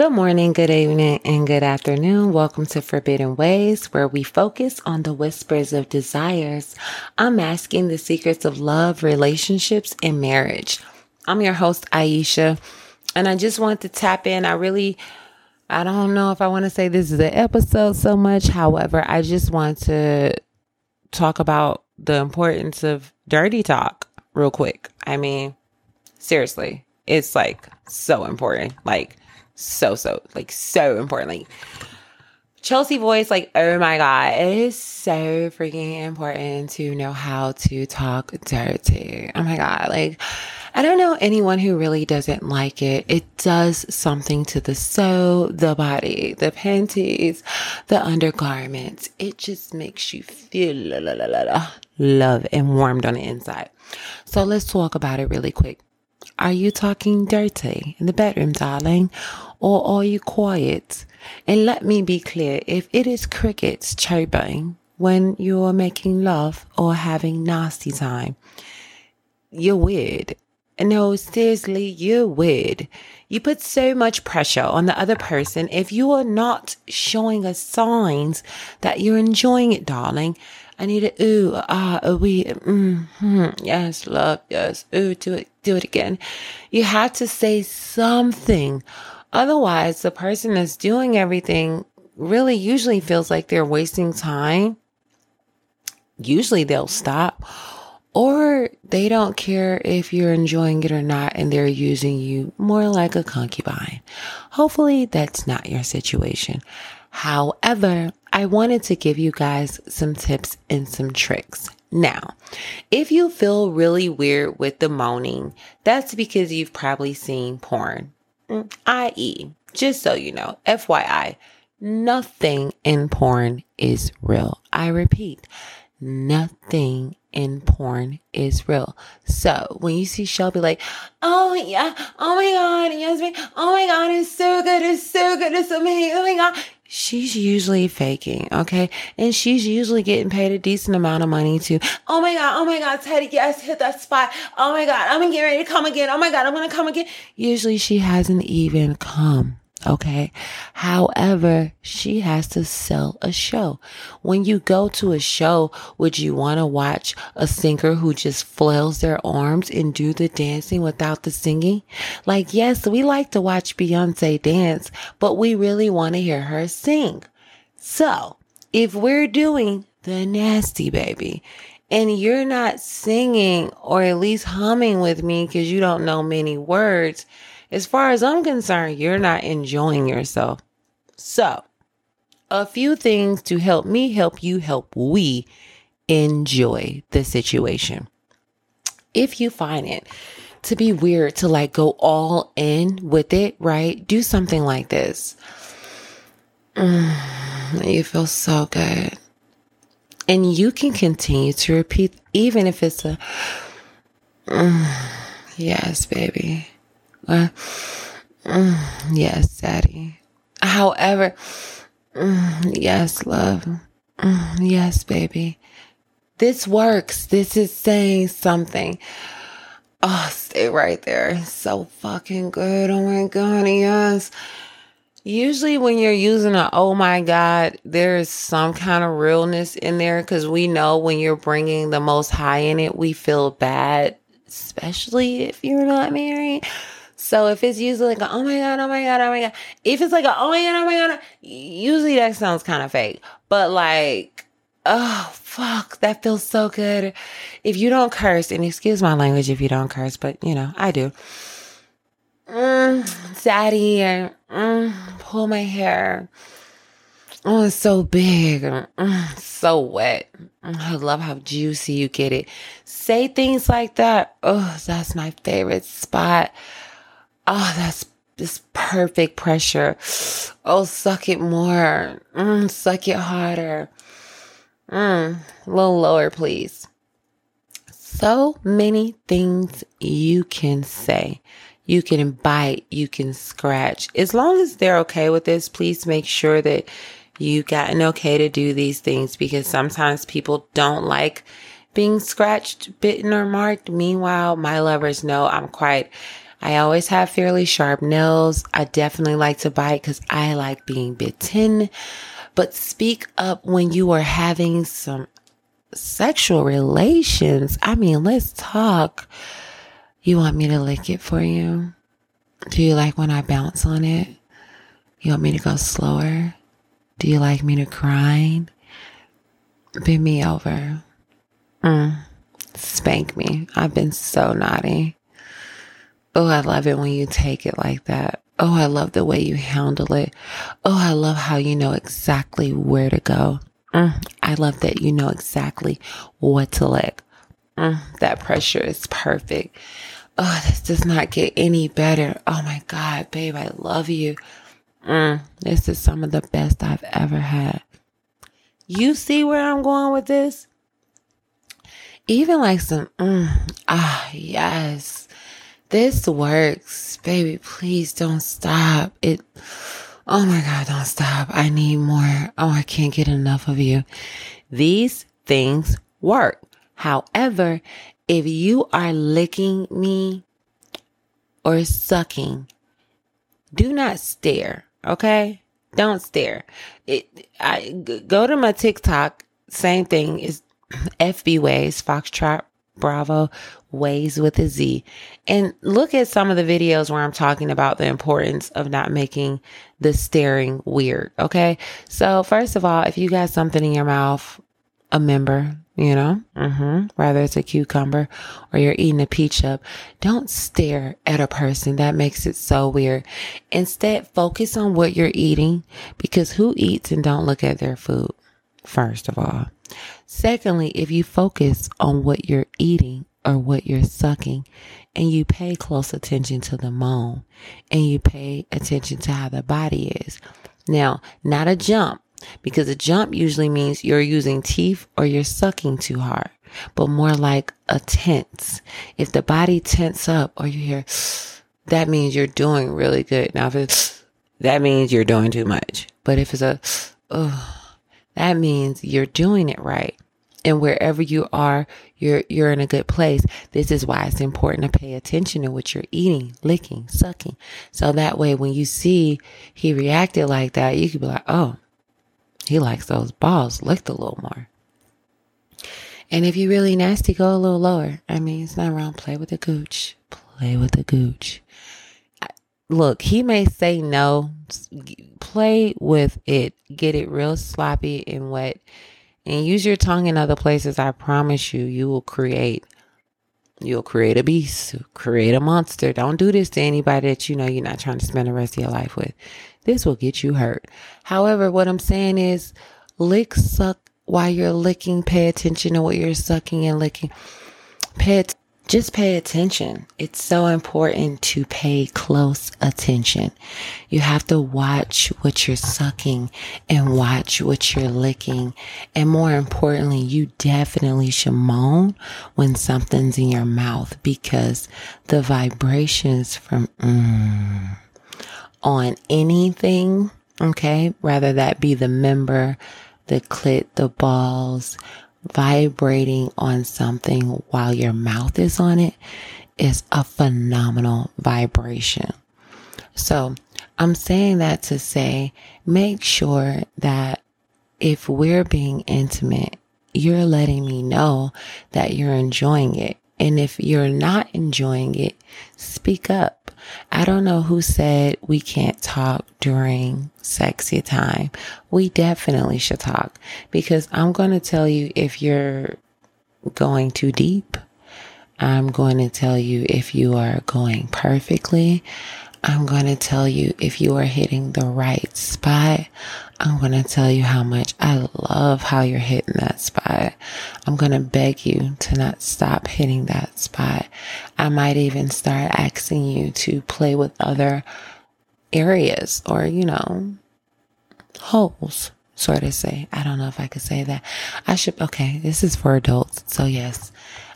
Good morning, good evening, and good afternoon. Welcome to Forbidden Wayz, where we focus on the whispers of desires, unmasking the secrets of love, relationships, and marriage. I'm your host, Aisha, and I just want to tap in. I really, I don't know if I want to say this is an episode so much. However, I just want to talk about the importance of dirty talk real quick. I mean, seriously, it's like so important. Like, so, so, like, so important. Like, Chelsea voice, like, oh my God, it is so freaking important to know how to talk dirty. Oh my God. Like, I don't know anyone who really doesn't like it. It does something to the soul, the body, the panties, the undergarments. It just makes you feel la, la, la, la, love and warmed on the inside. So let's talk about it really quick. Are you talking dirty in the bedroom, darling? Or are you quiet? And let me be clear if it is crickets chirping when you're making love or having nasty time, you're weird. No, seriously, you're weird. You put so much pressure on the other person if you are not showing us signs that you're enjoying it, darling. I need a ooh, ah, a wee, mm-hmm, yes, love, yes, ooh, do it, do it again. You have to say something. Otherwise, the person that's doing everything really usually feels like they're wasting time. Usually they'll stop or they don't care if you're enjoying it or not and they're using you more like a concubine. Hopefully that's not your situation. However, I wanted to give you guys some tips and some tricks. Now, if you feel really weird with the moaning, that's because you've probably seen porn. Mm, i.e., just so you know, FYI, nothing in porn is real. I repeat, nothing in porn is real. So when you see Shelby like, oh yeah, oh my god, yes, oh my god, it's so good, it's so good, it's amazing, oh my god. She's usually faking, okay? And she's usually getting paid a decent amount of money to, oh my god, oh my god, Teddy, yes, hit that spot. Oh my god, I'm gonna get ready to come again. Oh my god, I'm gonna come again. Usually she hasn't even come. Okay. However, she has to sell a show. When you go to a show, would you want to watch a singer who just flails their arms and do the dancing without the singing? Like, yes, we like to watch Beyonce dance, but we really want to hear her sing. So if we're doing the nasty baby and you're not singing or at least humming with me because you don't know many words, as far as I'm concerned, you're not enjoying yourself. So, a few things to help me help you help we enjoy the situation. If you find it to be weird to like go all in with it, right? Do something like this. Mm, you feel so good. And you can continue to repeat, even if it's a, mm, yes, baby. Yes, daddy. However, yes, love. Yes, baby. This works. This is saying something. Oh, stay right there. so fucking good. Oh my God. Yes. Usually, when you're using a oh my God, there's some kind of realness in there because we know when you're bringing the most high in it, we feel bad, especially if you're not married. So if it's usually like, a, oh my God, oh my God, oh my God. If it's like, a, oh my God, oh my God, usually that sounds kind of fake. But like, oh fuck, that feels so good. If you don't curse, and excuse my language if you don't curse, but you know, I do. Mm, daddy, mm, pull my hair. Oh, it's so big. Mm, so wet. I love how juicy you get it. Say things like that. Oh, that's my favorite spot. Oh, that's this perfect pressure. Oh, suck it more. Mm, suck it harder. Mm, a little lower, please. So many things you can say. You can bite, you can scratch. As long as they're okay with this, please make sure that you've gotten okay to do these things because sometimes people don't like being scratched, bitten, or marked. Meanwhile, my lovers know I'm quite I always have fairly sharp nails. I definitely like to bite because I like being bitten. But speak up when you are having some sexual relations. I mean, let's talk. You want me to lick it for you? Do you like when I bounce on it? You want me to go slower? Do you like me to grind? Bend me over. Mm. Spank me. I've been so naughty. Oh, I love it when you take it like that. Oh, I love the way you handle it. Oh, I love how you know exactly where to go. Mm, I love that you know exactly what to lick. Mm, that pressure is perfect. Oh, this does not get any better. Oh my God, babe, I love you. Mm, this is some of the best I've ever had. You see where I'm going with this? Even like some, mm, ah, yes. This works, baby. Please don't stop. It, oh my God, don't stop. I need more. Oh, I can't get enough of you. These things work. However, if you are licking me or sucking, do not stare. Okay. Don't stare. It, I go to my TikTok. Same thing is FB Ways, Foxtrot Bravo Ways with a Z. And look at some of the videos where I'm talking about the importance of not making the staring weird. Okay. So, first of all, if you got something in your mouth, a member, you know, mm-hmm, whether it's a cucumber or you're eating a peach up, don't stare at a person. That makes it so weird. Instead, focus on what you're eating because who eats and don't look at their food? First of all. Secondly, if you focus on what you're eating or what you're sucking and you pay close attention to the moan and you pay attention to how the body is. Now, not a jump because a jump usually means you're using teeth or you're sucking too hard, but more like a tense. If the body tense up or you hear, that means you're doing really good. Now, if it's, that means you're doing too much. But if it's a, that means you're doing it right. And wherever you are, you're, you're in a good place. This is why it's important to pay attention to what you're eating, licking, sucking. So that way, when you see he reacted like that, you could be like, oh, he likes those balls licked a little more. And if you're really nasty, go a little lower. I mean, it's not wrong. Play with the gooch. Play with the gooch. Look, he may say no. Play with it. Get it real sloppy and wet. And use your tongue in other places. I promise you, you will create. You'll create a beast, create a monster. Don't do this to anybody that you know you're not trying to spend the rest of your life with. This will get you hurt. However, what I'm saying is lick, suck while you're licking. Pay attention to what you're sucking and licking. Pay just pay attention. It's so important to pay close attention. You have to watch what you're sucking and watch what you're licking. And more importantly, you definitely should moan when something's in your mouth because the vibrations from mm, on anything, okay, rather that be the member, the clit, the balls, vibrating on something while your mouth is on it is a phenomenal vibration. So I'm saying that to say, make sure that if we're being intimate, you're letting me know that you're enjoying it. And if you're not enjoying it, speak up. I don't know who said we can't talk during sexy time. We definitely should talk because I'm going to tell you if you're going too deep. I'm going to tell you if you are going perfectly. I'm going to tell you if you are hitting the right spot. I'm going to tell you how much I love how you're hitting that spot. I'm going to beg you to not stop hitting that spot. I might even start asking you to play with other areas or, you know, holes, sort of say. I don't know if I could say that. I should, okay, this is for adults. So, yes,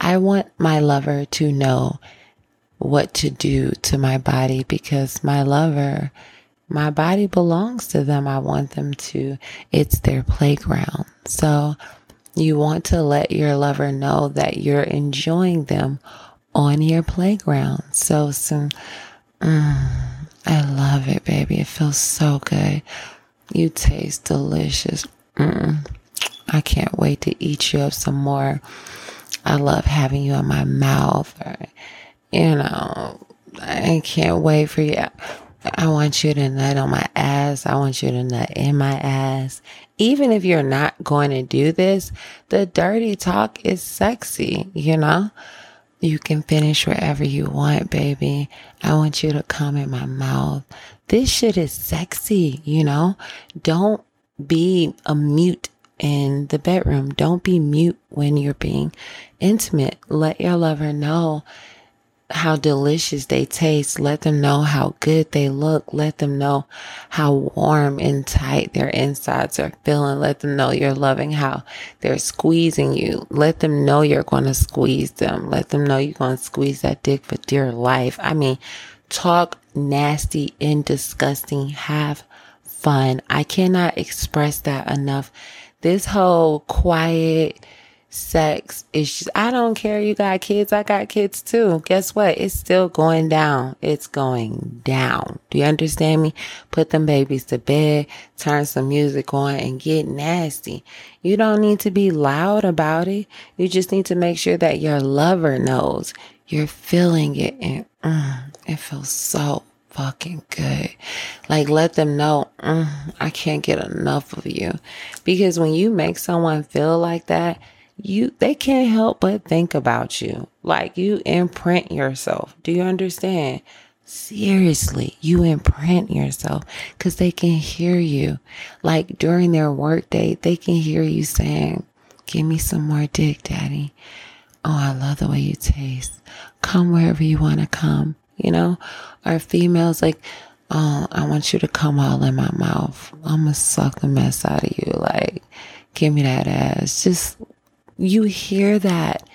I want my lover to know what to do to my body because my lover, my body belongs to them. I want them to, it's their playground. So you want to let your lover know that you're enjoying them on your playground. So some, mm, I love it, baby. It feels so good. You taste delicious. Mm, I can't wait to eat you up some more. I love having you in my mouth. Or, you know, I can't wait for you. I want you to nut on my ass. I want you to nut in my ass. Even if you're not going to do this, the dirty talk is sexy, you know? You can finish wherever you want, baby. I want you to come in my mouth. This shit is sexy, you know? Don't be a mute in the bedroom. Don't be mute when you're being intimate. Let your lover know how delicious they taste. Let them know how good they look. Let them know how warm and tight their insides are feeling. Let them know you're loving how they're squeezing you. Let them know you're going to squeeze them. Let them know you're going to squeeze that dick for dear life. I mean, talk nasty and disgusting. Have fun. I cannot express that enough. This whole quiet, sex is I don't care. You got kids. I got kids too. Guess what? It's still going down. It's going down. Do you understand me? Put them babies to bed, turn some music on and get nasty. You don't need to be loud about it. You just need to make sure that your lover knows you're feeling it and mm, it feels so fucking good. Like let them know, mm, I can't get enough of you. Because when you make someone feel like that, you they can't help but think about you. Like you imprint yourself. Do you understand? Seriously, you imprint yourself because they can hear you. Like during their work day, they can hear you saying, Give me some more dick, daddy. Oh, I love the way you taste. Come wherever you want to come, you know? Our females like, Oh, I want you to come all in my mouth. I'm gonna suck the mess out of you. Like, give me that ass. Just you hear that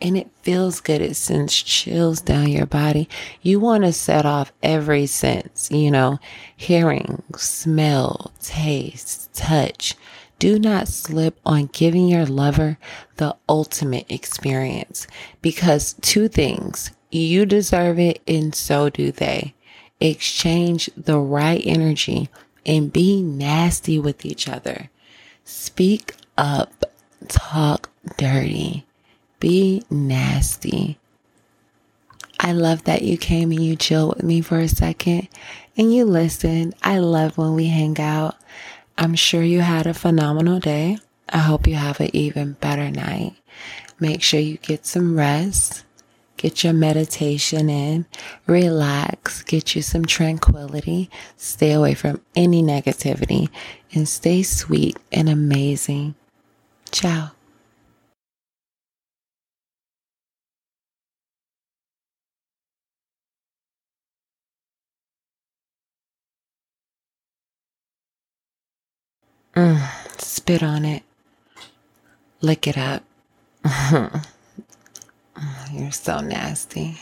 and it feels good. It sends chills down your body. You want to set off every sense, you know, hearing, smell, taste, touch. Do not slip on giving your lover the ultimate experience because two things, you deserve it and so do they. Exchange the right energy and be nasty with each other. Speak up, talk dirty, be nasty. I love that you came and you chilled with me for a second and you listened. I love when we hang out. I'm sure you had a phenomenal day. I hope you have an even better night. Make sure you get some rest, get your meditation in, relax, get you some tranquility, stay away from any negativity, and stay sweet and amazing. Ciao. Mm, spit on it. Lick it up. You're so nasty.